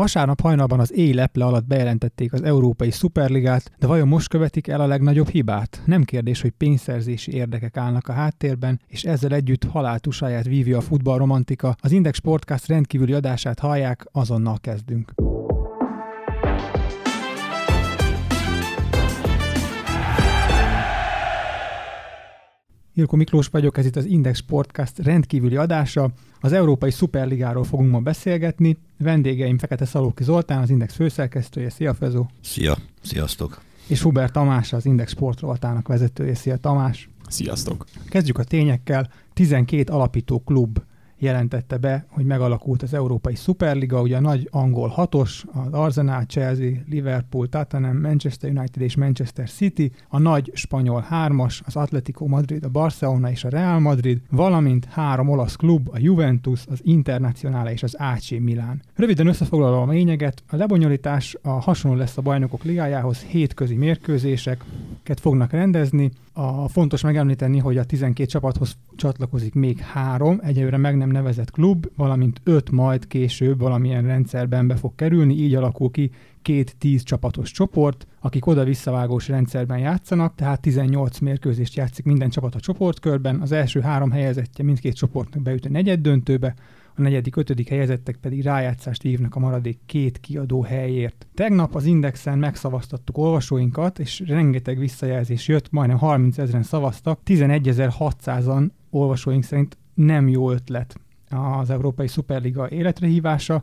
Vasárnap hajnalban az éj leple alatt bejelentették az Európai Szuperligát, de vajon most követik el a legnagyobb hibát? Nem kérdés, hogy pénzszerzési érdekek állnak a háttérben, és ezzel együtt haláltusáját vívja a futballromantika. Az Index Sportcast rendkívüli adását hallják, azonnal kezdünk. Irko Miklós vagyok, ez itt az Index Sportcast rendkívüli adása. Az Európai Szuperligáról fogunk ma beszélgetni. Vendégeim Fekete Szalóki Zoltán, az Index főszerkesztője. Szia, Fezó! Szia! Sziasztok! És Hubert Tamás, az Index sportrovatának vezetője. Szia, Tamás! Sziasztok! Kezdjük a tényekkel. 12 alapító klub jelentette be, hogy megalakult az Európai Szuperliga, ugye a nagy angol hatos, az Arsenal, Chelsea, Liverpool, Tottenham, Manchester United és Manchester City, a nagy spanyol hármas, az Atletico Madrid, a Barcelona és a Real Madrid, valamint három olasz klub, a Juventus, az Internacionale és az AC Milán. Röviden összefoglalva a lényeget, a lebonyolítás a hasonló lesz a bajnokok ligájához, hétközi mérkőzéseket fognak rendezni, a fontos megemlíteni, hogy a 12 csapathoz csatlakozik még három, egyelőre meg nem nevezett klub, valamint öt majd később valamilyen rendszerben be fog kerülni, így alakul ki két 10 csapatos csoport, akik oda-visszavágós rendszerben játszanak, tehát 18 mérkőzést játszik minden csapat a csoportkörben, az első három helyezettje mindkét csoportnak beüt a negyed döntőbe, a negyedik, ötödik helyezettek pedig rájátszást vívnak a maradék két kiadó helyért. Tegnap az Indexen megszavaztattuk olvasóinkat, és rengeteg visszajelzés jött, majdnem 30 ezeren szavaztak, 11.600-an olvasóink szerint nem jó ötlet az Európai Szuperliga életre hívása,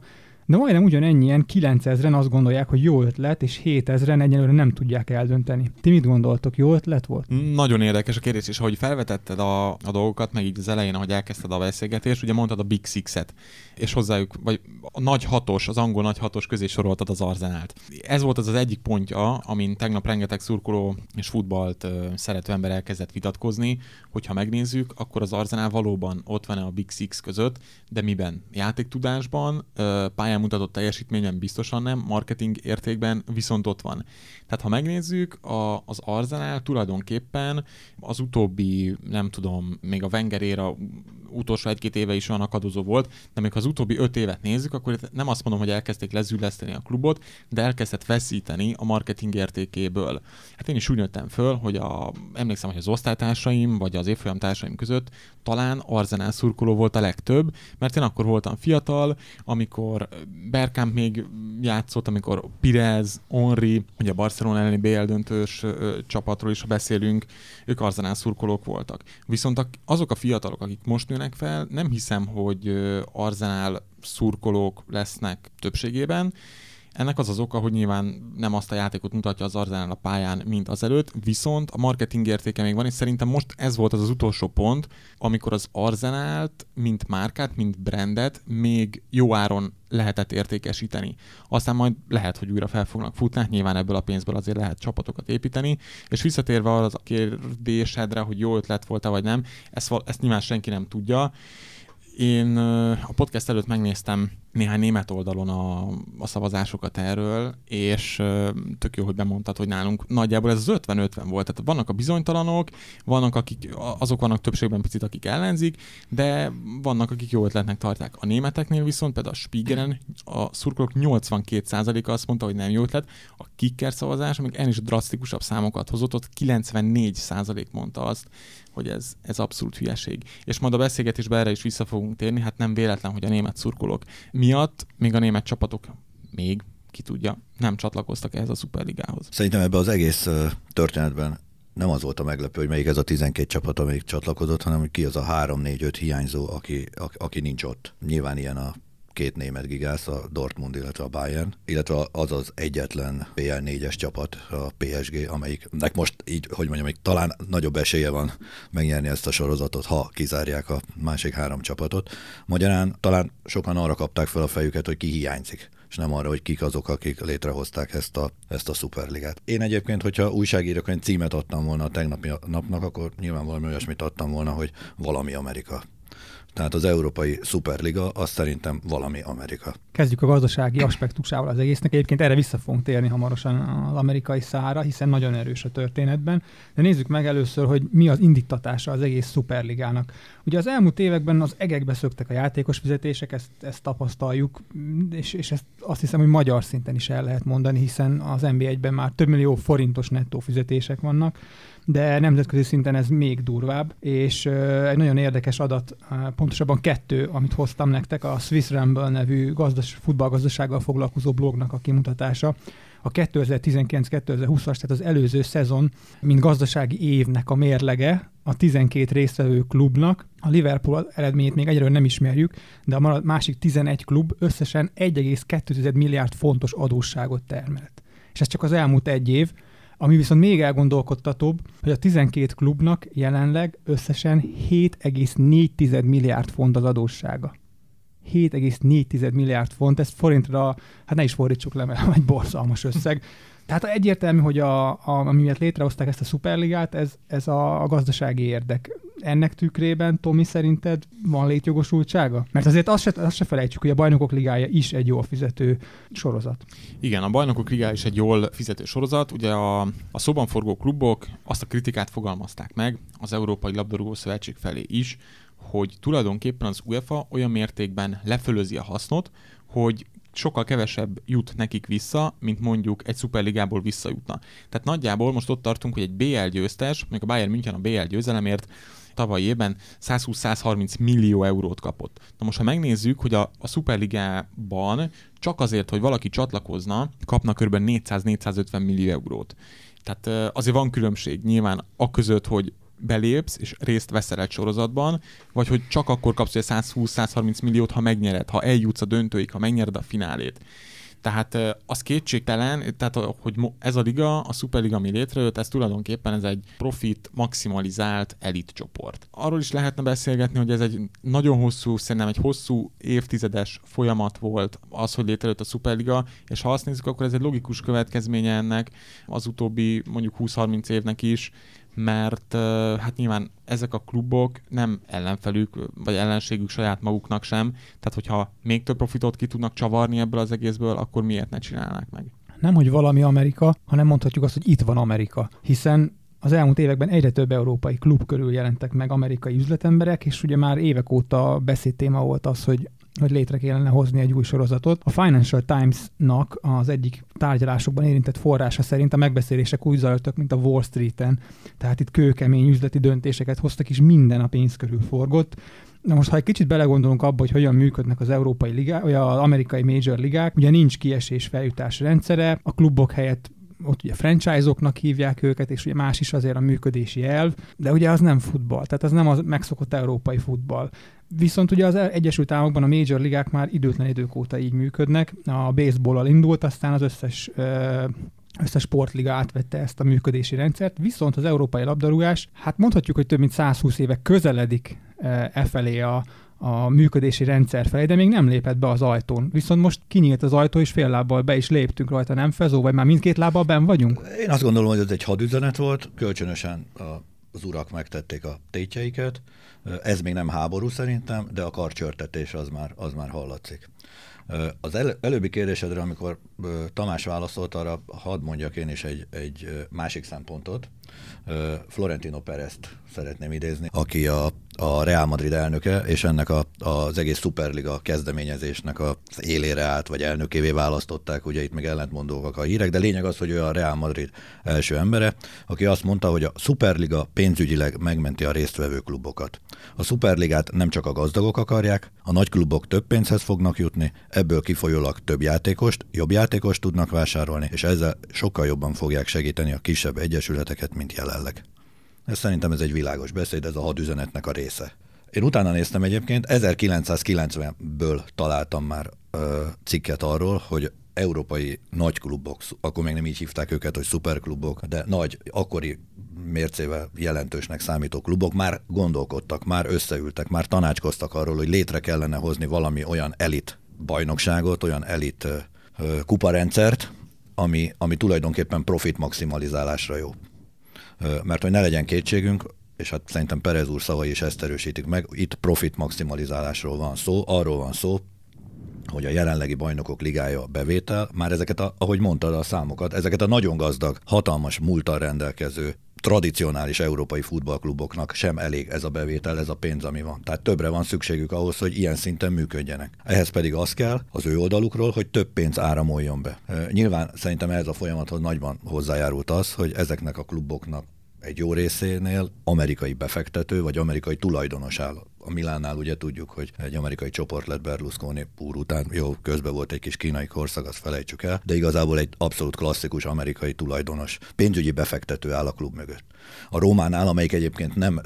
de majdnem ugyanennyien 9000-en azt gondolják, hogy jó ötlet, és 7000-en egyelőre nem tudják eldönteni. Ti mit gondoltok, jó ötlet volt? Nagyon érdekes a kérdés, és ahogy felvetetted a, a dolgokat, meg így az elején, ahogy elkezdted a beszélgetést, ugye mondtad a Big Six-et, és hozzájuk, vagy a nagy hatos, az angol nagy hatos közé soroltad az Arzenált. Ez volt az az egyik pontja, amin tegnap rengeteg szurkoló és futballt uh, szerető ember elkezdett vitatkozni, hogyha megnézzük, akkor az Arzenál valóban ott van a Big Six között, de miben? Játéktudásban, pályán mutatott teljesítményen biztosan nem, marketing értékben viszont ott van. Tehát ha megnézzük, a, az Arsenal tulajdonképpen az utóbbi, nem tudom, még a Wengeréra utolsó egy-két éve is olyan akadozó volt, de még az utóbbi öt évet nézzük, akkor nem azt mondom, hogy elkezdték lezülleszteni a klubot, de elkezdett veszíteni a marketing értékéből. Hát én is úgy nőttem föl, hogy a, emlékszem, hogy az osztálytársaim, vagy az évfolyam társaim között talán Arzenál szurkoló volt a legtöbb, mert én akkor voltam fiatal, amikor Bergkamp még játszott, amikor Pirez, Henri, ugye a Barcelona elleni BL döntős csapatról is beszélünk, ők Arzenál szurkolók voltak. Viszont azok a fiatalok, akik most nőnek fel, nem hiszem, hogy Arzenál szurkolók lesznek többségében, ennek az az oka, hogy nyilván nem azt a játékot mutatja az Arzenál a pályán, mint azelőtt, viszont a marketing értéke még van, és szerintem most ez volt az az utolsó pont, amikor az Arzenált, mint márkát, mint brandet még jó áron lehetett értékesíteni. Aztán majd lehet, hogy újra fel fognak futni, hát nyilván ebből a pénzből azért lehet csapatokat építeni, és visszatérve arra az a kérdésedre, hogy jó ötlet volt-e vagy nem, ezt, ezt nyilván senki nem tudja. Én a podcast előtt megnéztem néhány német oldalon a, a szavazásokat erről, és tök jó, hogy bemondtad, hogy nálunk nagyjából ez az 50-50 volt. Tehát vannak a bizonytalanok, vannak akik, azok vannak többségben picit, akik ellenzik, de vannak, akik jó ötletnek tartják. A németeknél viszont például a Spiegelen a szurkolók 82%-a azt mondta, hogy nem jó ötlet. A kicker szavazás, amíg ennél is drasztikusabb számokat hozott, ott 94% mondta azt, hogy ez, ez abszolút hülyeség. És majd a beszélgetésben erre is vissza fogunk térni, hát nem véletlen, hogy a német szurkolók miatt még a német csapatok még ki tudja, nem csatlakoztak ehhez a szuperligához. Szerintem ebben az egész történetben nem az volt a meglepő, hogy melyik ez a 12 csapat, amelyik csatlakozott, hanem hogy ki az a 3-4-5 hiányzó, aki, aki nincs ott. Nyilván ilyen a két német gigász, a Dortmund, illetve a Bayern, illetve az az egyetlen PL4-es csapat, a PSG, amelyiknek most így, hogy mondjam, még talán nagyobb esélye van megnyerni ezt a sorozatot, ha kizárják a másik három csapatot. Magyarán talán sokan arra kapták fel a fejüket, hogy ki hiányzik és nem arra, hogy kik azok, akik létrehozták ezt a, ezt a szuperligát. Én egyébként, hogyha újságíróként címet adtam volna a tegnapi napnak, akkor nyilván valami olyasmit adtam volna, hogy valami Amerika. Tehát az Európai Szuperliga az szerintem valami Amerika. Kezdjük a gazdasági aspektusával az egésznek. Egyébként erre vissza fogunk térni hamarosan az amerikai szára, hiszen nagyon erős a történetben. De nézzük meg először, hogy mi az indítatása az egész szuperligának. Ugye az elmúlt években az egekbe szöktek a játékos fizetések, ezt, ezt tapasztaljuk, és, és ezt azt hiszem, hogy magyar szinten is el lehet mondani, hiszen az NBA-ben már több millió forintos nettó fizetések vannak de nemzetközi szinten ez még durvább, és egy nagyon érdekes adat, pontosabban kettő, amit hoztam nektek, a Swiss Rumble nevű gazdas, futballgazdasággal foglalkozó blognak a kimutatása, a 2019-2020-as, tehát az előző szezon, mint gazdasági évnek a mérlege a 12 résztvevő klubnak. A Liverpool eredményét még egyről nem ismerjük, de a másik 11 klub összesen 1,2 milliárd fontos adósságot termelt. És ez csak az elmúlt egy év, ami viszont még elgondolkodtatóbb, hogy a 12 klubnak jelenleg összesen 7,4 milliárd font az adóssága. 7,4 milliárd font, ezt forintra, hát ne is fordítsuk le, mert egy borzalmas összeg. Tehát egyértelmű, hogy a, a, amiért létrehozták ezt a szuperligát, ez, ez a, a gazdasági érdek. Ennek tükrében, Tomi, szerinted van létjogosultsága? Mert azért azt se, azt se felejtsük, hogy a Bajnokok Ligája is egy jól fizető sorozat. Igen, a Bajnokok Ligája is egy jól fizető sorozat. Ugye a, a szóban forgó klubok azt a kritikát fogalmazták meg az Európai Labdarúgó Szövetség felé is, hogy tulajdonképpen az UEFA olyan mértékben lefölözi a hasznot, hogy sokkal kevesebb jut nekik vissza, mint mondjuk egy szuperligából visszajutna. Tehát nagyjából most ott tartunk, hogy egy BL győztes, még a Bayern München a BL győzelemért tavalyi évben 120-130 millió eurót kapott. Na most, ha megnézzük, hogy a, a Superligában csak azért, hogy valaki csatlakozna, kapna kb. 400-450 millió eurót. Tehát azért van különbség nyilván a között, hogy belépsz és részt veszel egy sorozatban, vagy hogy csak akkor kapsz 120-130 milliót, ha megnyered, ha eljutsz a döntőig, ha megnyered a finálét. Tehát az kétségtelen, tehát hogy ez a liga, a Superliga, ami létrejött, ez tulajdonképpen ez egy profit maximalizált elit csoport. Arról is lehetne beszélgetni, hogy ez egy nagyon hosszú, szerintem egy hosszú évtizedes folyamat volt az, hogy létrejött a Superliga, és ha azt nézzük, akkor ez egy logikus következménye ennek az utóbbi mondjuk 20-30 évnek is, mert hát nyilván ezek a klubok nem ellenfelük, vagy ellenségük saját maguknak sem, tehát hogyha még több profitot ki tudnak csavarni ebből az egészből, akkor miért ne csinálnák meg? Nem, hogy valami Amerika, hanem mondhatjuk azt, hogy itt van Amerika, hiszen az elmúlt években egyre több európai klub körül jelentek meg amerikai üzletemberek, és ugye már évek óta beszédtéma volt az, hogy hogy létre kellene hozni egy új sorozatot. A Financial Times-nak az egyik tárgyalásokban érintett forrása szerint a megbeszélések úgy zajlottak, mint a Wall Street-en. Tehát itt kőkemény üzleti döntéseket hoztak, és minden a pénz körül forgott. Na most, ha egy kicsit belegondolunk abba, hogy hogyan működnek az európai ligák, vagy az amerikai major ligák, ugye nincs kiesés feljutás rendszere, a klubok helyett ott ugye franchise-oknak hívják őket, és ugye más is azért a működési elv, de ugye az nem futball, tehát az nem az megszokott európai futball. Viszont ugye az Egyesült Államokban a major ligák már időtlen idők óta így működnek. A baseballal indult, aztán az összes összes sportliga átvette ezt a működési rendszert, viszont az európai labdarúgás, hát mondhatjuk, hogy több mint 120 éve közeledik e felé a, a működési rendszer felé, de még nem lépett be az ajtón. Viszont most kinyílt az ajtó, és fél lábbal be is léptünk rajta, nem Fezó, vagy már mindkét lábbal ben vagyunk? Én azt gondolom, hogy ez egy hadüzenet volt, kölcsönösen a, az urak megtették a tétjeiket, ez még nem háború szerintem, de a karcsörtetés az már, az már hallatszik. Az el, előbbi kérdésedre, amikor Tamás válaszolt arra, hadd mondjak én is egy, egy másik szempontot. Florentino Perezt szeretném idézni, aki a, a Real Madrid elnöke, és ennek a, az egész Superliga kezdeményezésnek az élére állt, vagy elnökévé választották, ugye itt még ellentmondóak a hírek, de lényeg az, hogy ő a Real Madrid első embere, aki azt mondta, hogy a Superliga pénzügyileg megmenti a résztvevő klubokat. A Superligát nem csak a gazdagok akarják, a nagy klubok több pénzhez fognak jutni, ebből kifolyólag több játékost, jobb játékost tudnak vásárolni, és ezzel sokkal jobban fogják segíteni a kisebb egyesületeket, mint jelenleg. Ez szerintem ez egy világos beszéd, ez a hadüzenetnek a része. Én utána néztem egyébként, 1990-ből találtam már ö, cikket arról, hogy európai nagyklubok, akkor még nem így hívták őket, hogy szuperklubok, de nagy, akkori mércével jelentősnek számító klubok már gondolkodtak, már összeültek, már tanácskoztak arról, hogy létre kellene hozni valami olyan elit bajnokságot, olyan elit kuparendszert, ami, ami tulajdonképpen profit maximalizálásra jó. Mert hogy ne legyen kétségünk, és hát szerintem Perez úr szavai is ezt erősítik meg, itt profit maximalizálásról van szó, arról van szó, hogy a jelenlegi bajnokok ligája bevétel, már ezeket, a, ahogy mondtad a számokat, ezeket a nagyon gazdag, hatalmas múltal rendelkező tradicionális európai futballkluboknak sem elég ez a bevétel, ez a pénz, ami van. Tehát többre van szükségük ahhoz, hogy ilyen szinten működjenek. Ehhez pedig az kell az ő oldalukról, hogy több pénz áramoljon be. Nyilván szerintem ez a folyamathoz nagyban hozzájárult az, hogy ezeknek a kluboknak egy jó részénél amerikai befektető vagy amerikai tulajdonos áll. A Milánnál ugye tudjuk, hogy egy amerikai csoport lett Berlusconi úr után, jó, közben volt egy kis kínai korszak, azt felejtsük el, de igazából egy abszolút klasszikus amerikai tulajdonos, pénzügyi befektető áll a klub mögött. A Rómánál, amelyik egyébként nem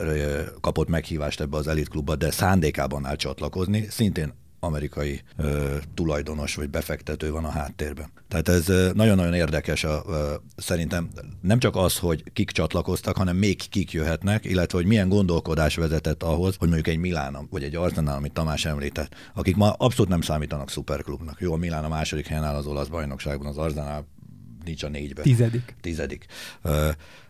kapott meghívást ebbe az elitklubba, de szándékában áll csatlakozni, szintén amerikai ö, tulajdonos vagy befektető van a háttérben. Tehát ez nagyon-nagyon érdekes a, ö, szerintem nem csak az, hogy kik csatlakoztak, hanem még kik jöhetnek, illetve hogy milyen gondolkodás vezetett ahhoz, hogy mondjuk egy Milán vagy egy Arsenal, amit Tamás említett, akik ma abszolút nem számítanak szuperklubnak. Jó, a Milán a második helyen áll az olasz bajnokságban, az Arsenal nincs a négyben. Tizedik. Tizedik.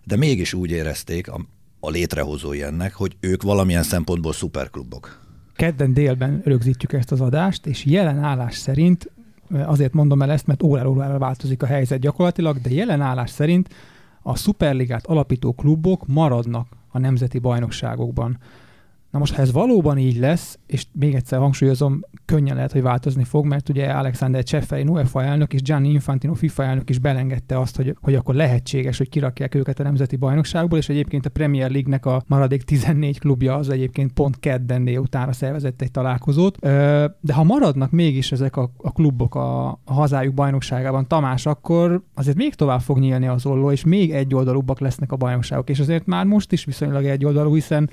De mégis úgy érezték a, a létrehozói ennek, hogy ők valamilyen szempontból szuperklubok kedden délben rögzítjük ezt az adást, és jelen állás szerint, azért mondom el ezt, mert óráról órára változik a helyzet gyakorlatilag, de jelen állás szerint a szuperligát alapító klubok maradnak a nemzeti bajnokságokban. Na most, ha ez valóban így lesz, és még egyszer hangsúlyozom, könnyen lehet, hogy változni fog, mert ugye Alexander Csefferin UEFA elnök és Gianni Infantino FIFA elnök is belengedte azt, hogy, hogy akkor lehetséges, hogy kirakják őket a nemzeti bajnokságból, és egyébként a Premier League-nek a maradék 14 klubja az egyébként pont kedden utána szervezett egy találkozót. De ha maradnak mégis ezek a, a klubok a, a hazájuk bajnokságában, Tamás, akkor azért még tovább fog nyílni az olló, és még egy oldalúbbak lesznek a bajnokságok, és azért már most is viszonylag egy oldalú, hiszen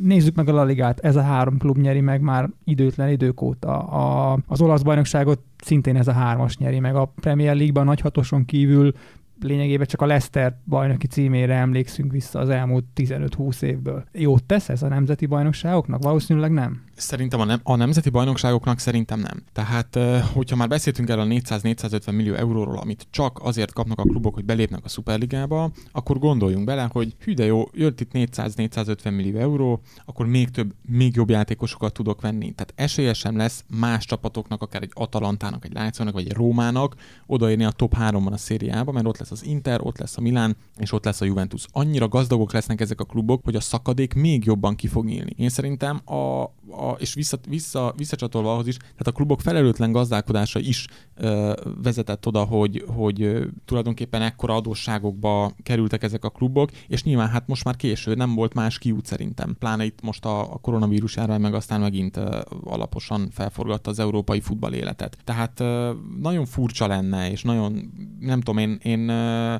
nézzük meg a La Ligát, ez a három klub nyeri meg már időtlen idők óta. A, az olasz bajnokságot szintén ez a hármas nyeri meg. A Premier League-ban nagy hatoson kívül lényegében csak a Leicester bajnoki címére emlékszünk vissza az elmúlt 15-20 évből. Jót tesz ez a nemzeti bajnokságoknak? Valószínűleg nem. Szerintem a, nem, a nemzeti bajnokságoknak szerintem nem. Tehát, hogyha már beszéltünk el a 400-450 millió euróról, amit csak azért kapnak a klubok, hogy belépnek a Superligába, akkor gondoljunk bele, hogy hű de jó, jött itt 400-450 millió euró, akkor még több, még jobb játékosokat tudok venni. Tehát esélyesem lesz más csapatoknak, akár egy Atalantának, egy Lációnak, vagy egy Rómának odaérni a top 3-ban a szériába, mert ott lesz az Inter, ott lesz a Milán, és ott lesz a Juventus. Annyira gazdagok lesznek ezek a klubok, hogy a szakadék még jobban ki fog nyílni. Én szerintem a, a és vissza, vissza, visszacsatolva ahhoz is, tehát a klubok felelőtlen gazdálkodása is ö, vezetett oda, hogy, hogy tulajdonképpen ekkora adósságokba kerültek ezek a klubok, és nyilván hát most már késő, nem volt más kiút szerintem. Pláne itt most a, a koronavírus járvány meg aztán megint ö, alaposan felforgatta az európai futball életet. Tehát ö, nagyon furcsa lenne, és nagyon, nem tudom, én, én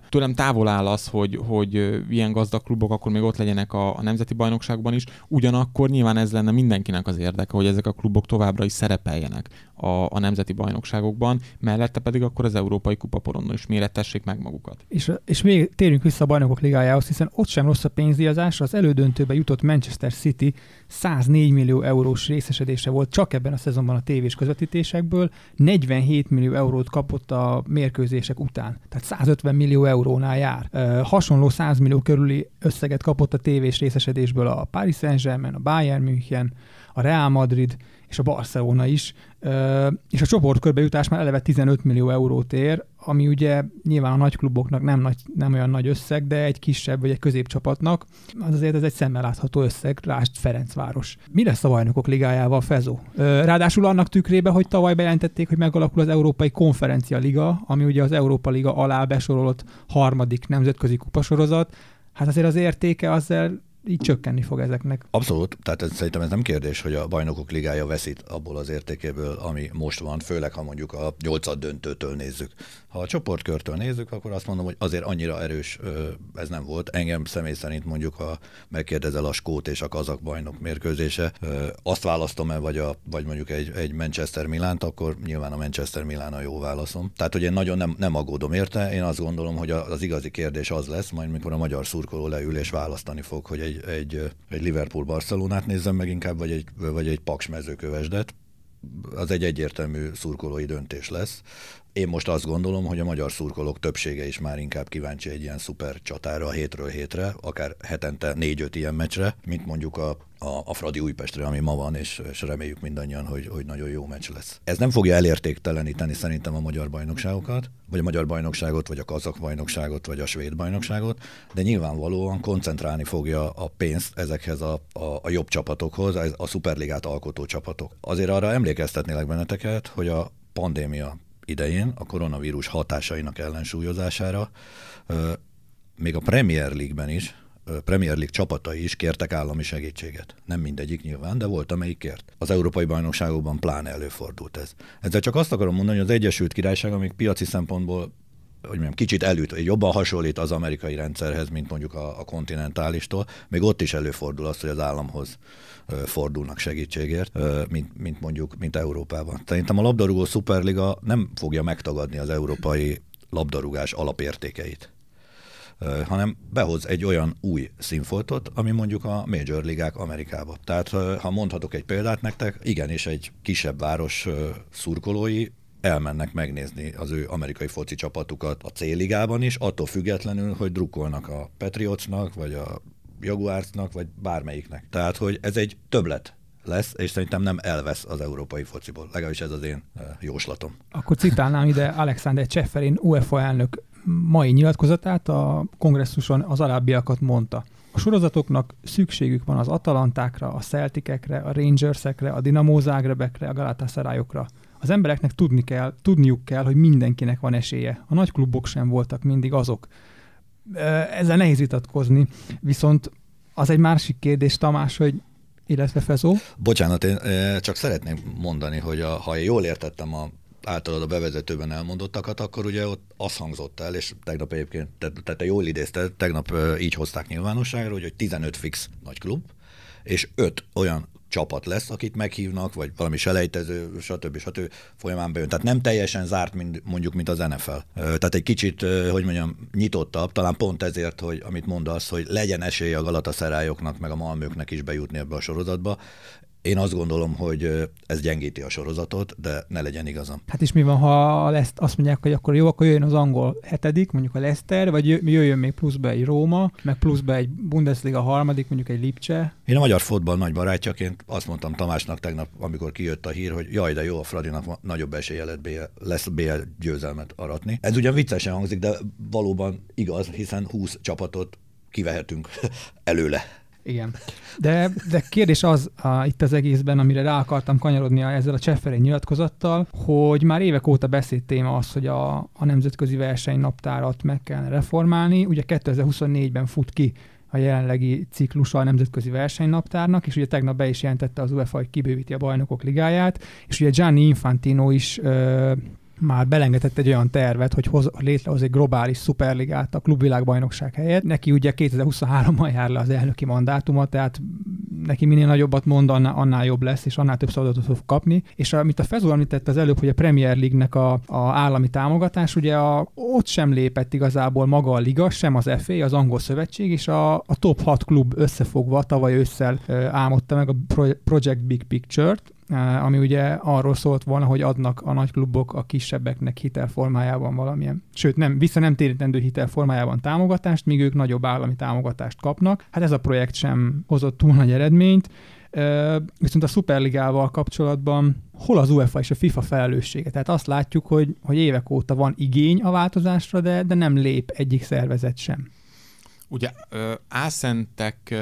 tőlem távol áll az, hogy, hogy ilyen gazdag klubok akkor még ott legyenek a, a nemzeti bajnokságban is, ugyanakkor nyilván ez lenne mindenkinek az érdeke, hogy ezek a klubok továbbra is szerepeljenek a, a nemzeti bajnokságokban, mellette pedig akkor az Európai Kupaporondon is mérettessék meg magukat. És, és még térjünk vissza a bajnokok ligájához, hiszen ott sem rossz a pénzdíjazás, az elődöntőbe jutott Manchester City 104 millió eurós részesedése volt csak ebben a szezonban a tévés közvetítésekből, 47 millió eurót kapott a mérkőzések után, tehát 150 millió eurónál jár. E, hasonló 100 millió körüli összeget kapott a tévés részesedésből a Paris Saint-Germain, a Bayern München, a Real Madrid és a Barcelona is, és a csoportkörbe jutás már eleve 15 millió eurót ér, ami ugye nyilván a nagy kluboknak nem, nagy, nem olyan nagy összeg, de egy kisebb vagy egy középcsapatnak, az azért ez egy szemmel látható összeg, rást Ferencváros. Mi lesz a bajnokok ligájával, Fezó? Ráadásul annak tükrében, hogy tavaly bejelentették, hogy megalakul az Európai Konferencia Liga, ami ugye az Európa Liga alá besorolott harmadik nemzetközi kupasorozat, hát azért az értéke azzal így csökkenni fog ezeknek. Abszolút, tehát ez, szerintem ez nem kérdés, hogy a bajnokok ligája veszít abból az értékéből, ami most van, főleg ha mondjuk a nyolcad döntőtől nézzük. Ha a csoportkörtől nézzük, akkor azt mondom, hogy azért annyira erős ez nem volt. Engem személy szerint mondjuk, ha megkérdezel a skót és a kazak bajnok mérkőzése, azt választom el, vagy, a, vagy mondjuk egy, egy Manchester Milánt, akkor nyilván a Manchester Milán a jó válaszom. Tehát, hogy én nagyon nem, nem aggódom érte, én azt gondolom, hogy az igazi kérdés az lesz, majd mikor a magyar szurkoló leül és választani fog, hogy egy, egy, egy Liverpool-Barcelonát nézzem meg inkább, vagy egy, vagy egy Paks mezőkövesdet, az egy egyértelmű szurkolói döntés lesz. Én most azt gondolom, hogy a magyar szurkolók többsége is már inkább kíváncsi egy ilyen szuper csatára hétről hétre, akár hetente négy-öt ilyen meccsre, mint mondjuk a a, a Fradi Újpestre, ami ma van, és, és reméljük mindannyian, hogy, hogy nagyon jó meccs lesz. Ez nem fogja elértékteleníteni szerintem a magyar bajnokságokat, vagy a magyar bajnokságot, vagy a kazak bajnokságot, vagy a svéd bajnokságot, de nyilvánvalóan koncentrálni fogja a pénzt ezekhez a, a, a jobb csapatokhoz, a szuperligát alkotó csapatok. Azért arra emlékeztetnélek benneteket, hogy a pandémia idején a koronavírus hatásainak ellensúlyozására még a Premier League-ben is Premier League csapatai is kértek állami segítséget. Nem mindegyik nyilván, de volt, amelyik kért. Az európai bajnokságokban pláne előfordult ez. Ezzel csak azt akarom mondani, hogy az Egyesült Királyság, amik piaci szempontból hogy mondjam, kicsit előtt, jobban hasonlít az amerikai rendszerhez, mint mondjuk a, a kontinentálistól. Még ott is előfordul az, hogy az államhoz fordulnak segítségért, mint, mint mondjuk, mint Európában. Szerintem a labdarúgó szuperliga nem fogja megtagadni az európai labdarúgás alapértékeit hanem behoz egy olyan új színfoltot, ami mondjuk a major ligák Amerikába. Tehát ha mondhatok egy példát nektek, igenis egy kisebb város szurkolói elmennek megnézni az ő amerikai foci csapatukat a C-ligában is, attól függetlenül, hogy drukkolnak a Patriotsnak, vagy a Jaguarsnak, vagy bármelyiknek. Tehát, hogy ez egy többlet lesz, és szerintem nem elvesz az európai fociból. Legalábbis ez az én jóslatom. Akkor citálnám ide Alexander Cseferin, UEFA elnök mai nyilatkozatát a kongresszuson az alábbiakat mondta. A sorozatoknak szükségük van az Atalantákra, a Celticekre, a Rangersekre, a Dinamo Zágrebekre, a Galatasarayokra. Az embereknek tudni kell, tudniuk kell, hogy mindenkinek van esélye. A nagy klubok sem voltak mindig azok. Ezzel nehéz vitatkozni, viszont az egy másik kérdés, Tamás, hogy illetve Fezó. Bocsánat, én csak szeretném mondani, hogy a, ha jól értettem a általad a bevezetőben elmondottakat, akkor ugye ott az hangzott el, és tegnap egyébként, tehát te jól idézted, tegnap így hozták nyilvánosságra, hogy 15 fix nagy klub, és 5 olyan csapat lesz, akit meghívnak, vagy valami selejtező, stb. stb. folyamán bejön. Tehát nem teljesen zárt, mint, mondjuk, mint az NFL. Tehát egy kicsit, hogy mondjam, nyitottabb, talán pont ezért, hogy amit mondasz, hogy legyen esély a Galatasarályoknak, meg a Malmöknek is bejutni ebbe a sorozatba. Én azt gondolom, hogy ez gyengíti a sorozatot, de ne legyen igazam. Hát és mi van, ha lesz, azt mondják, hogy akkor jó, akkor jöjjön az angol hetedik, mondjuk a Leicester, vagy jöjjön még pluszba egy Róma, meg pluszba egy Bundesliga harmadik, mondjuk egy Lipcse. Én a magyar fotball nagy barátjaként azt mondtam Tamásnak tegnap, amikor kijött a hír, hogy jaj, de jó, a Fradinak nagyobb esélye lett BL, lesz BL győzelmet aratni. Ez ugyan viccesen hangzik, de valóban igaz, hiszen 20 csapatot kivehetünk előle. Igen. De, de kérdés az a, itt az egészben, amire rá akartam kanyarodni ezzel a Cseferén nyilatkozattal, hogy már évek óta beszélt téma az, hogy a, a nemzetközi versenynaptárat meg kell reformálni. Ugye 2024-ben fut ki a jelenlegi ciklusa a nemzetközi versenynaptárnak, és ugye tegnap be is jelentette az UEFA, hogy kibővíti a bajnokok ligáját, és ugye Gianni Infantino is ö, már belengedett egy olyan tervet, hogy hoz, létrehoz egy globális szuperligát a klubvilágbajnokság helyett. Neki ugye 2023-ban jár le az elnöki mandátuma, tehát neki minél nagyobbat mond, annál, annál jobb lesz, és annál több szabadatot fog kapni. És amit a Fezó említett az előbb, hogy a Premier League-nek a, a állami támogatás, ugye a, ott sem lépett igazából maga a liga, sem az FA, az angol szövetség, és a, a top 6 klub összefogva tavaly ősszel álmodta meg a Project Big Picture-t, ami ugye arról szólt volna, hogy adnak a nagy klubok a kisebbeknek hitelformájában valamilyen, sőt nem, vissza nem térítendő hitelformájában támogatást, míg ők nagyobb állami támogatást kapnak. Hát ez a projekt sem hozott túl nagy eredményt, viszont a Superligával kapcsolatban hol az UEFA és a FIFA felelőssége? Tehát azt látjuk, hogy, hogy évek óta van igény a változásra, de, de nem lép egyik szervezet sem. Ugye álszentek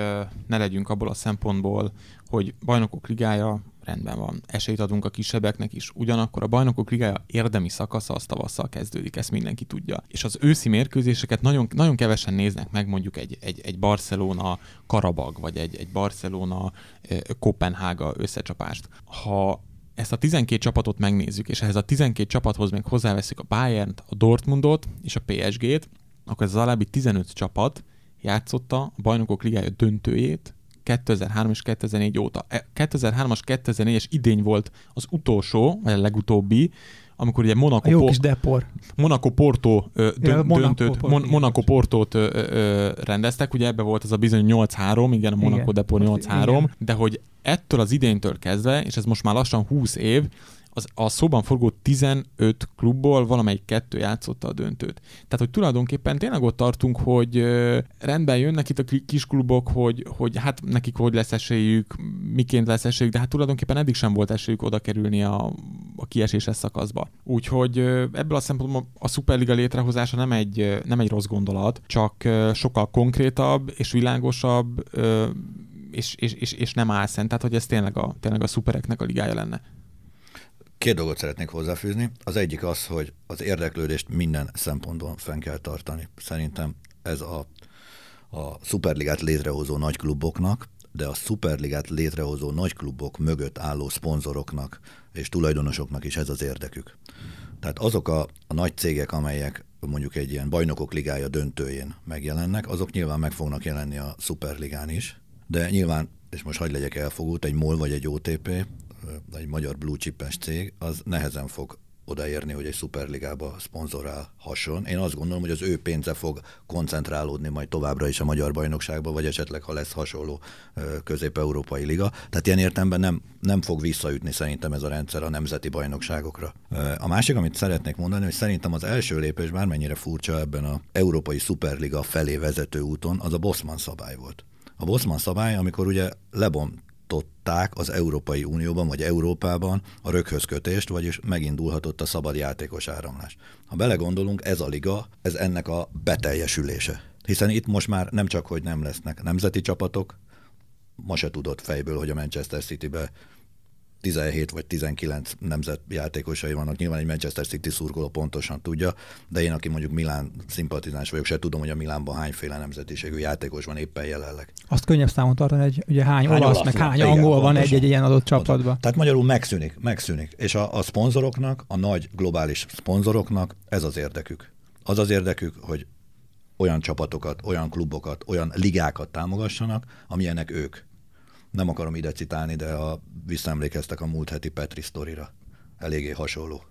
ne legyünk abból a szempontból, hogy bajnokok ligája rendben van, esélyt adunk a kisebbeknek is. Ugyanakkor a bajnokok ligája érdemi szakasza az tavasszal kezdődik, ezt mindenki tudja. És az őszi mérkőzéseket nagyon, nagyon kevesen néznek meg mondjuk egy, egy, egy Barcelona Karabag, vagy egy, egy Barcelona Kopenhága összecsapást. Ha ezt a 12 csapatot megnézzük, és ehhez a 12 csapathoz még hozzáveszünk a Bayern-t, a Dortmundot és a PSG-t, akkor ez az alábbi 15 csapat játszotta a bajnokok ligája döntőjét 2003 és 2004 óta. 2003-as, e, 2004-es idény volt az utolsó, vagy a legutóbbi, amikor ugye Monaco, jó kis depor. Monaco Porto ö, dö, ja, döntőt, Mon, Monaco Portót ö, ö, rendeztek, ugye ebbe volt ez a bizony 8-3, igen, a Monaco igen. Depor 8-3, de hogy ettől az idénytől kezdve, és ez most már lassan 20 év, az, a szóban forgó 15 klubból valamelyik kettő játszotta a döntőt. Tehát, hogy tulajdonképpen tényleg ott tartunk, hogy rendben jönnek itt a kis klubok, hogy, hogy hát nekik hogy lesz esélyük, miként lesz esélyük, de hát tulajdonképpen eddig sem volt esélyük oda kerülni a, a kieséses szakaszba. Úgyhogy ebből a szempontból a Superliga létrehozása nem egy, nem egy rossz gondolat, csak sokkal konkrétabb és világosabb és, és, és, és nem áll szent, tehát hogy ez tényleg a, tényleg a szupereknek a ligája lenne. Két dolgot szeretnék hozzáfűzni. Az egyik az, hogy az érdeklődést minden szempontból fenn kell tartani. Szerintem ez a, a szuperligát létrehozó nagykluboknak, de a szuperligát létrehozó nagyklubok mögött álló szponzoroknak és tulajdonosoknak is ez az érdekük. Tehát azok a, a nagy cégek, amelyek mondjuk egy ilyen bajnokok ligája döntőjén megjelennek, azok nyilván meg fognak jelenni a szuperligán is, de nyilván, és most hagyd legyek elfogult, egy MOL vagy egy OTP, egy magyar blue chipes cég, az nehezen fog odaérni, hogy egy szuperligába szponzorál hason. Én azt gondolom, hogy az ő pénze fog koncentrálódni majd továbbra is a magyar bajnokságba, vagy esetleg, ha lesz hasonló közép-európai liga. Tehát ilyen értelemben nem, nem fog visszaütni szerintem ez a rendszer a nemzeti bajnokságokra. A másik, amit szeretnék mondani, hogy szerintem az első lépés, bármennyire furcsa ebben a európai szuperliga felé vezető úton, az a Bosman szabály volt. A Bosman szabály, amikor ugye lebont megtartották az Európai Unióban vagy Európában a röghöz kötést, vagyis megindulhatott a szabad játékos áramlás. Ha belegondolunk, ez a liga, ez ennek a beteljesülése. Hiszen itt most már nem csak, hogy nem lesznek nemzeti csapatok, ma se tudott fejből, hogy a Manchester City-be 17 vagy 19 nemzet játékosai vannak. Nyilván egy Manchester City szurkoló pontosan tudja, de én, aki mondjuk Milán szimpatizáns vagyok, se tudom, hogy a Milánban hányféle nemzetiségű játékos van éppen jelenleg. Azt könnyebb számon tartani, hogy ugye hány, hány olasz, olasz, meg hány igen, angol van egy-egy ilyen adott csapatban. Tehát magyarul megszűnik, megszűnik. És a, a szponzoroknak, a nagy globális szponzoroknak ez az érdekük. Az az érdekük, hogy olyan csapatokat, olyan klubokat, olyan ligákat támogassanak, amilyenek ők nem akarom ide citálni, de a, visszaemlékeztek a múlt heti Petri sztorira. Eléggé hasonló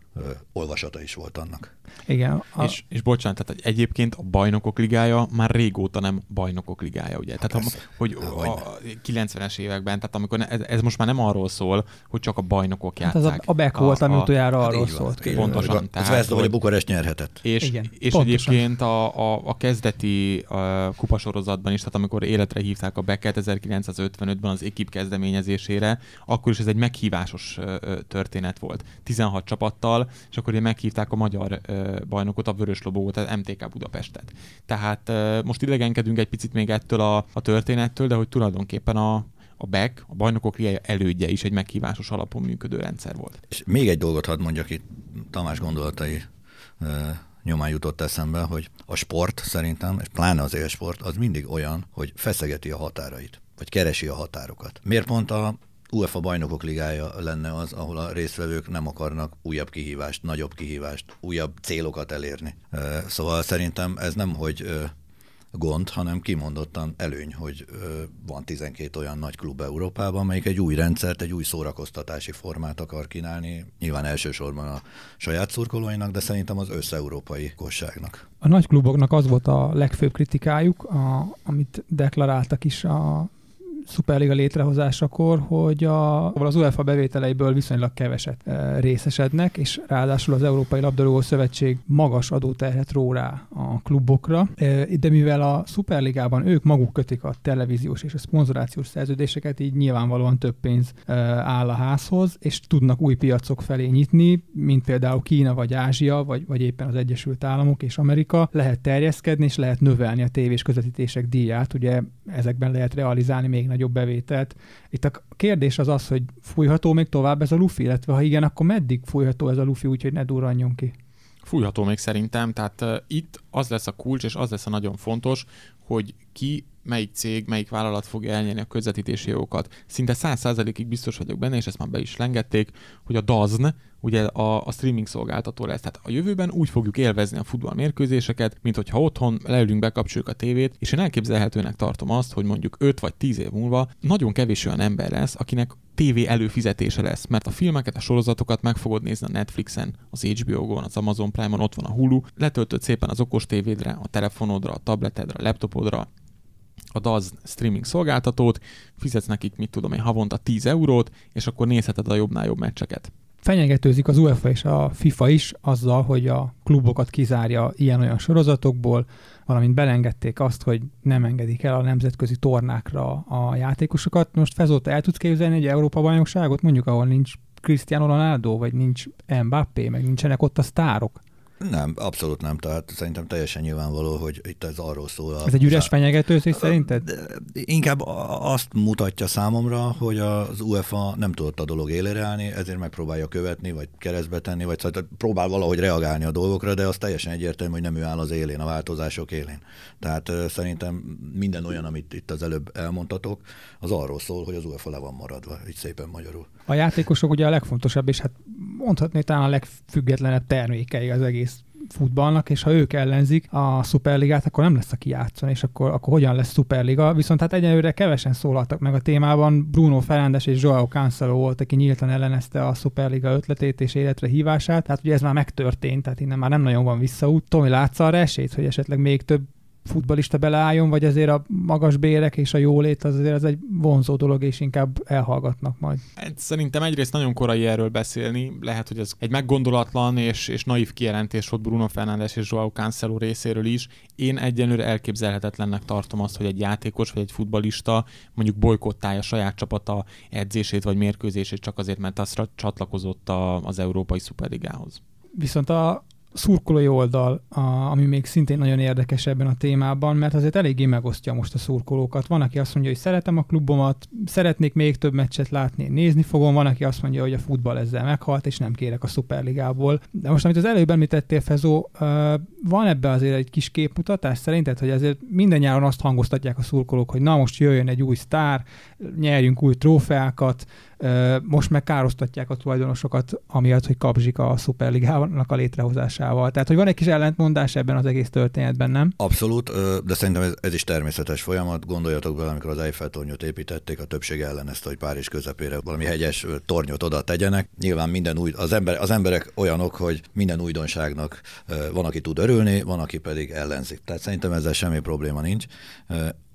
olvasata is volt annak. Igen. A... És, és bocsánat, tehát egyébként a bajnokok ligája már régóta nem bajnokok ligája, ugye? Tehát, Persze. a, hogy a, a 90-es években, tehát amikor ez, ez most már nem arról szól, hogy csak a bajnokok játszák. Hát ez a, back volt, ami utoljára hát arról szólt. Van, pontosan. Az tehát, Veszda, hogy a Bukarest nyerhetett. És, Igen, és egyébként a, a, a kezdeti a kupasorozatban is, tehát amikor életre hívták a Becket 1955-ben az ekip kezdeményezésére, akkor is ez egy meghívásos történet volt. 16 csapattal, és akkor meghívták a magyar bajnokot, a Vörös Lobót, tehát MTK Budapestet. Tehát most idegenkedünk egy picit még ettől a, a történettől, de hogy tulajdonképpen a, a BEC, a bajnokok liája elődje is egy meghívásos alapon működő rendszer volt. És még egy dolgot hadd mondjak itt, Tamás gondolatai nyomán jutott eszembe, hogy a sport szerintem, és pláne az élsport, az mindig olyan, hogy feszegeti a határait, vagy keresi a határokat. Miért pont a UEFA bajnokok ligája lenne az, ahol a résztvevők nem akarnak újabb kihívást, nagyobb kihívást, újabb célokat elérni. Szóval szerintem ez nem, hogy gond, hanem kimondottan előny, hogy van 12 olyan nagy klub Európában, amelyik egy új rendszert, egy új szórakoztatási formát akar kínálni, nyilván elsősorban a saját szurkolóinak, de szerintem az összeurópai kosságnak. A nagy kluboknak az volt a legfőbb kritikájuk, a, amit deklaráltak is a szuperliga létrehozásakor, hogy a, az UEFA bevételeiből viszonylag keveset e, részesednek, és ráadásul az Európai Labdarúgó Szövetség magas adóterhet ró rá a klubokra, e, de mivel a szuperligában ők maguk kötik a televíziós és a szponzorációs szerződéseket, így nyilvánvalóan több pénz e, áll a házhoz, és tudnak új piacok felé nyitni, mint például Kína vagy Ázsia, vagy, vagy éppen az Egyesült Államok és Amerika, lehet terjeszkedni, és lehet növelni a tévés közvetítések díját, ugye ezekben lehet realizálni még nagyobb bevételt. Itt a kérdés az az, hogy fújható még tovább ez a lufi, illetve ha igen, akkor meddig fújható ez a lufi, úgyhogy ne durranjon ki? Fújható még szerintem, tehát uh, itt az lesz a kulcs, és az lesz a nagyon fontos, hogy ki, melyik cég, melyik vállalat fogja elnyerni a közvetítési jogokat. Szinte száz százalékig biztos vagyok benne, és ezt már be is lengették, hogy a DAZN, ugye a, a streaming szolgáltató lesz. Tehát a jövőben úgy fogjuk élvezni a futballmérkőzéseket, mint hogyha otthon leülünk, bekapcsoljuk a tévét, és én elképzelhetőnek tartom azt, hogy mondjuk 5 vagy 10 év múlva nagyon kevés olyan ember lesz, akinek TV előfizetése lesz, mert a filmeket, a sorozatokat meg fogod nézni a Netflixen, az HBO-gon, az Amazon Prime-on, ott van a Hulu, letöltöd szépen az okos tévédre, a telefonodra, a tabletedre, a laptopodra, a DAZ streaming szolgáltatót, fizetsz nekik, mit tudom én, havonta 10 eurót, és akkor nézheted a jobbnál jobb meccseket. fenyegetőzik az UEFA és a FIFA is azzal, hogy a klubokat kizárja ilyen-olyan sorozatokból, valamint belengedték azt, hogy nem engedik el a nemzetközi tornákra a játékosokat. Most Fezóta el tudsz képzelni egy Európa-bajnokságot, mondjuk ahol nincs Cristiano Ronaldo, vagy nincs Mbappé, meg nincsenek ott a sztárok? Nem, abszolút nem. Tehát szerintem teljesen nyilvánvaló, hogy itt ez arról szól. Ez egy üres fenyegetőzés szerinted? Inkább azt mutatja számomra, hogy az UEFA nem tudott a dolog élére állni, ezért megpróbálja követni, vagy keresztbe tenni, vagy szóval próbál valahogy reagálni a dolgokra, de az teljesen egyértelmű, hogy nem ő áll az élén, a változások élén. Tehát szerintem minden olyan, amit itt az előbb elmondtatok, az arról szól, hogy az UEFA le van maradva, így szépen magyarul. A játékosok ugye a legfontosabb, és hát mondhatni talán a legfüggetlenebb termékei az egész futballnak, és ha ők ellenzik a szuperligát, akkor nem lesz, aki játszon, és akkor, akkor hogyan lesz szuperliga. Viszont hát egyelőre kevesen szólaltak meg a témában. Bruno Fernández és Joao Cancelo volt, aki nyíltan ellenezte a szuperliga ötletét és életre hívását. Tehát ugye ez már megtörtént, tehát innen már nem nagyon van visszaút. Tomi, látsz arra esélyt, hogy esetleg még több futbalista beleálljon, vagy azért a magas bérek és a jólét az azért az egy vonzó dolog, és inkább elhallgatnak majd. Hát szerintem egyrészt nagyon korai erről beszélni, lehet, hogy ez egy meggondolatlan és, és naív kijelentés volt Bruno Fernández és Joao Cancelo részéről is. Én egyenlőre elképzelhetetlennek tartom azt, hogy egy játékos vagy egy futbalista mondjuk bolykottálja saját csapata edzését vagy mérkőzését csak azért, mert azra csatlakozott a, az Európai Szuperligához. Viszont a, szurkolói oldal, a, ami még szintén nagyon érdekes ebben a témában, mert azért eléggé megosztja most a szurkolókat. Van, aki azt mondja, hogy szeretem a klubomat, szeretnék még több meccset látni, nézni fogom, van, aki azt mondja, hogy a futball ezzel meghalt, és nem kérek a szuperligából. De most, amit az előbb említettél, Fezó, van ebbe azért egy kis képmutatás szerinted, hogy azért minden nyáron azt hangoztatják a szurkolók, hogy na most jöjjön egy új sztár, nyerjünk új trófeákat, most meg károsztatják a tulajdonosokat, amiatt, hogy kapzsik a szuperligának a létrehozásával. Tehát, hogy van egy kis ellentmondás ebben az egész történetben, nem? Abszolút, de szerintem ez, ez is természetes folyamat. Gondoljatok bele, amikor az Eiffel tornyot építették, a többség ellenezte, hogy Párizs közepére valami hegyes tornyot oda tegyenek. Nyilván minden új, az, ember, az emberek olyanok, hogy minden újdonságnak van, aki tud örülni, van, aki pedig ellenzik. Tehát szerintem ezzel semmi probléma nincs.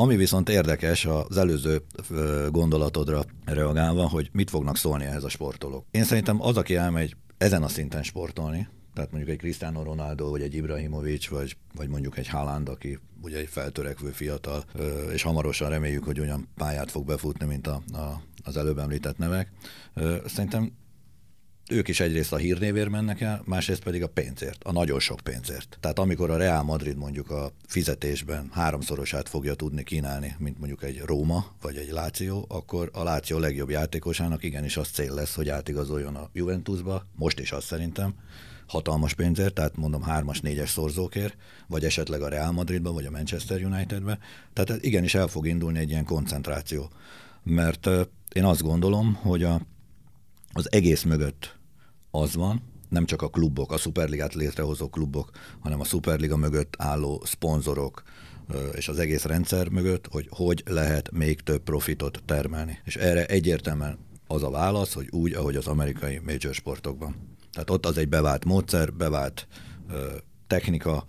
Ami viszont érdekes az előző gondolatodra reagálva, hogy mit fognak szólni ehhez a sportolók. Én szerintem az, aki elmegy ezen a szinten sportolni, tehát mondjuk egy Cristiano Ronaldo, vagy egy Ibrahimovic, vagy, vagy mondjuk egy Haaland, aki ugye egy feltörekvő fiatal, és hamarosan reméljük, hogy olyan pályát fog befutni, mint a, a, az előbb említett nevek. Szerintem ők is egyrészt a hírnévért mennek el, másrészt pedig a pénzért, a nagyon sok pénzért. Tehát amikor a Real Madrid mondjuk a fizetésben háromszorosát fogja tudni kínálni, mint mondjuk egy Róma vagy egy Láció, akkor a Láció legjobb játékosának igenis az cél lesz, hogy átigazoljon a Juventusba, most is azt szerintem, hatalmas pénzért, tehát mondom hármas, négyes szorzókért, vagy esetleg a Real Madridba, vagy a Manchester Unitedbe. Tehát igenis el fog indulni egy ilyen koncentráció. Mert én azt gondolom, hogy a, az egész mögött az van, nem csak a klubok, a szuperligát létrehozó klubok, hanem a szuperliga mögött álló szponzorok, és az egész rendszer mögött, hogy hogy lehet még több profitot termelni. És erre egyértelműen az a válasz, hogy úgy, ahogy az amerikai major sportokban. Tehát ott az egy bevált módszer, bevált technika,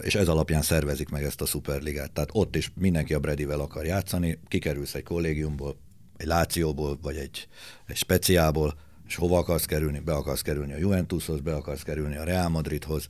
és ez alapján szervezik meg ezt a szuperligát. Tehát ott is mindenki a Bredivel akar játszani, kikerülsz egy kollégiumból, egy Lációból, vagy egy, egy speciából, és hova akarsz kerülni? Be akarsz kerülni a Juventushoz, be akarsz kerülni a Real Madridhoz,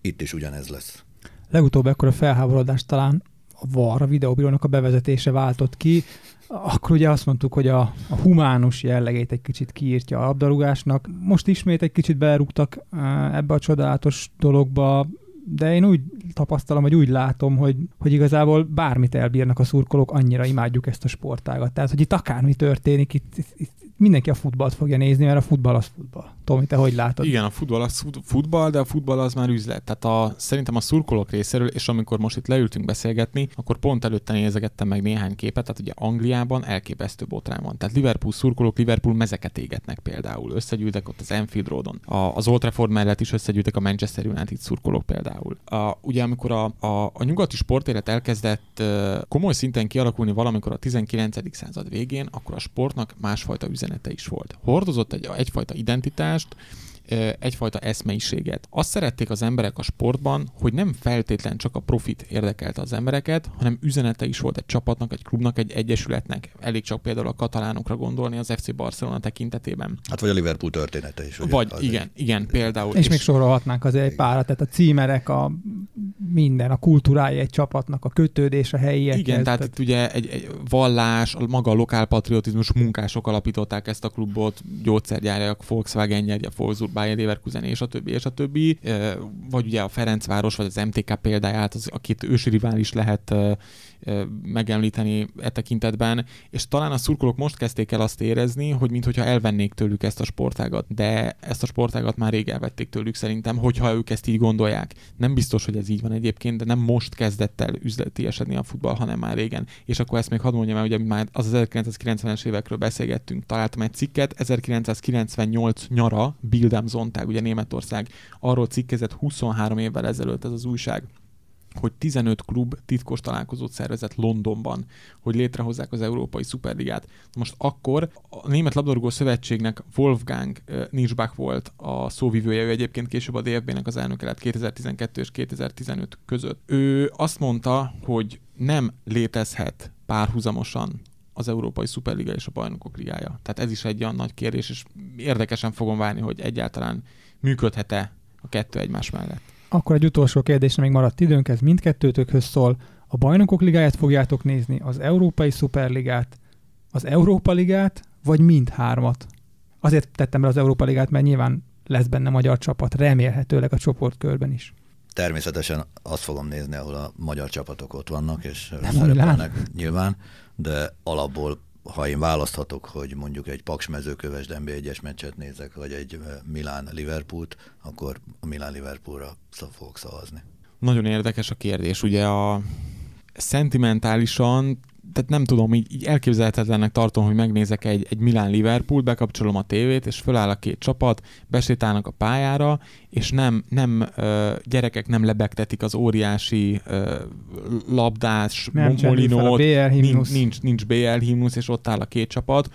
itt is ugyanez lesz. Legutóbb ekkor a felháborodást talán a VAR, a videóbírónak a bevezetése váltott ki, akkor ugye azt mondtuk, hogy a, a humánus jellegét egy kicsit kiírtja a labdarúgásnak. Most ismét egy kicsit belerúgtak eh, ebbe a csodálatos dologba, de én úgy tapasztalom, vagy úgy látom, hogy, hogy igazából bármit elbírnak a szurkolók, annyira imádjuk ezt a sportágat. Tehát, hogy itt akármi történik, itt, itt, itt mindenki a futballt fogja nézni, mert a futball az futball. Tomi, te hogy látod? Igen, a futball az futball, de a futball az már üzlet. Tehát a, szerintem a szurkolók részéről, és amikor most itt leültünk beszélgetni, akkor pont előtte nézegettem meg néhány képet, tehát ugye Angliában elképesztő botrány van. Tehát Liverpool szurkolók Liverpool mezeket égetnek például. Összegyűltek ott az Enfield Roadon. A, az Old Trafford mellett is összegyűltek a Manchester United szurkolók például. A, ugye amikor a, a, a nyugati sportélet elkezdett komoly szinten kialakulni valamikor a 19. század végén, akkor a sportnak másfajta üzenete is volt. Hordozott egy, egyfajta identitást, egyfajta eszmeiséget. Azt szerették az emberek a sportban, hogy nem feltétlen csak a profit érdekelte az embereket, hanem üzenete is volt egy csapatnak, egy klubnak, egy egyesületnek. Elég csak például a katalánokra gondolni az FC Barcelona tekintetében. Hát vagy a Liverpool története is. Ugye? Vagy igen, egy... igen, például. És, és még sorolhatnánk azért egy párat, tehát a címerek, a minden, a kultúrája egy csapatnak, a kötődés a helyiekhez. Igen, tehát, tehát itt ugye egy, egy vallás, a maga a lokálpatriotizmus munkások alapították ezt a klubot, gyógyszergyárak, Volkswagen gyárja, Volkswagen, Bayer Leverkusen és a többi, és a többi. Vagy ugye a Ferencváros, vagy az MTK példáját, az, a két ősi rivális lehet megemlíteni e tekintetben, és talán a szurkolók most kezdték el azt érezni, hogy mintha elvennék tőlük ezt a sportágat, de ezt a sportágat már rég elvették tőlük szerintem, hogyha ők ezt így gondolják. Nem biztos, hogy ez így van egyébként, de nem most kezdett el üzleti esedni a futball, hanem már régen. És akkor ezt még hadd mondjam el, hogy már az 1990-es évekről beszélgettünk. Találtam egy cikket, 1998 nyara, Bildem Zontág, ugye Németország, arról cikkezett 23 évvel ezelőtt ez az újság, hogy 15 klub titkos találkozót szervezett Londonban, hogy létrehozzák az Európai Szuperligát. Most akkor a Német Labdarúgó Szövetségnek Wolfgang Nischbach volt a szóvivője, ő egyébként később a DFB-nek az elnöke lett 2012 és 2015 között. Ő azt mondta, hogy nem létezhet párhuzamosan az Európai Szuperliga és a Bajnokok Ligája. Tehát ez is egy olyan nagy kérdés, és érdekesen fogom várni, hogy egyáltalán működhet-e a kettő egymás mellett. Akkor egy utolsó kérdésre még maradt időnk, ez mindkettőtökhöz szól. A bajnokok ligáját fogjátok nézni, az Európai Szuperligát, az Európa Ligát, vagy mindhármat? Azért tettem be az Európa Ligát, mert nyilván lesz benne magyar csapat, remélhetőleg a csoportkörben is. Természetesen azt fogom nézni, ahol a magyar csapatok ott vannak, és Nem szerepelnek nyilván, de alapból ha én választhatok, hogy mondjuk egy Paks mezőköves nb 1 meccset nézek, vagy egy Milán Liverpoolt, akkor a Milán Liverpoolra fogok szavazni. Nagyon érdekes a kérdés. Ugye a szentimentálisan tehát nem tudom, így, így elképzelhetetlennek tartom, hogy megnézek egy, egy Milán Liverpool, bekapcsolom a tévét, és föláll a két csapat, besétálnak a pályára, és nem, nem ö, gyerekek nem lebegtetik az óriási ö, labdás nem molinót, nincs, nincs, nincs BL himnusz, és ott áll a két csapat,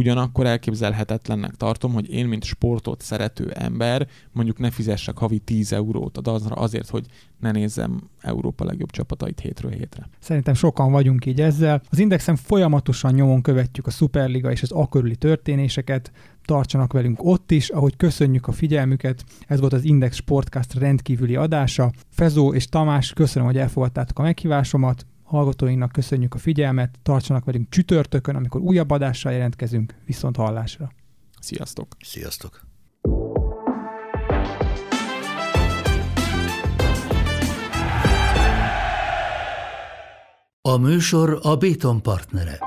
Ugyanakkor elképzelhetetlennek tartom, hogy én, mint sportot szerető ember, mondjuk ne fizessek havi 10 eurót a dazra azért, hogy ne nézzem Európa legjobb csapatait hétről hétre. Szerintem sokan vagyunk így ezzel. Az Indexen folyamatosan nyomon követjük a Superliga és az akörüli történéseket, tartsanak velünk ott is, ahogy köszönjük a figyelmüket. Ez volt az Index Sportcast rendkívüli adása. Fezó és Tamás, köszönöm, hogy elfogadtátok a meghívásomat. Hallgatóinknak köszönjük a figyelmet, tartsanak velünk csütörtökön, amikor újabb adással jelentkezünk, viszont hallásra. Sziasztok! Sziasztok! A műsor a Béton partnere.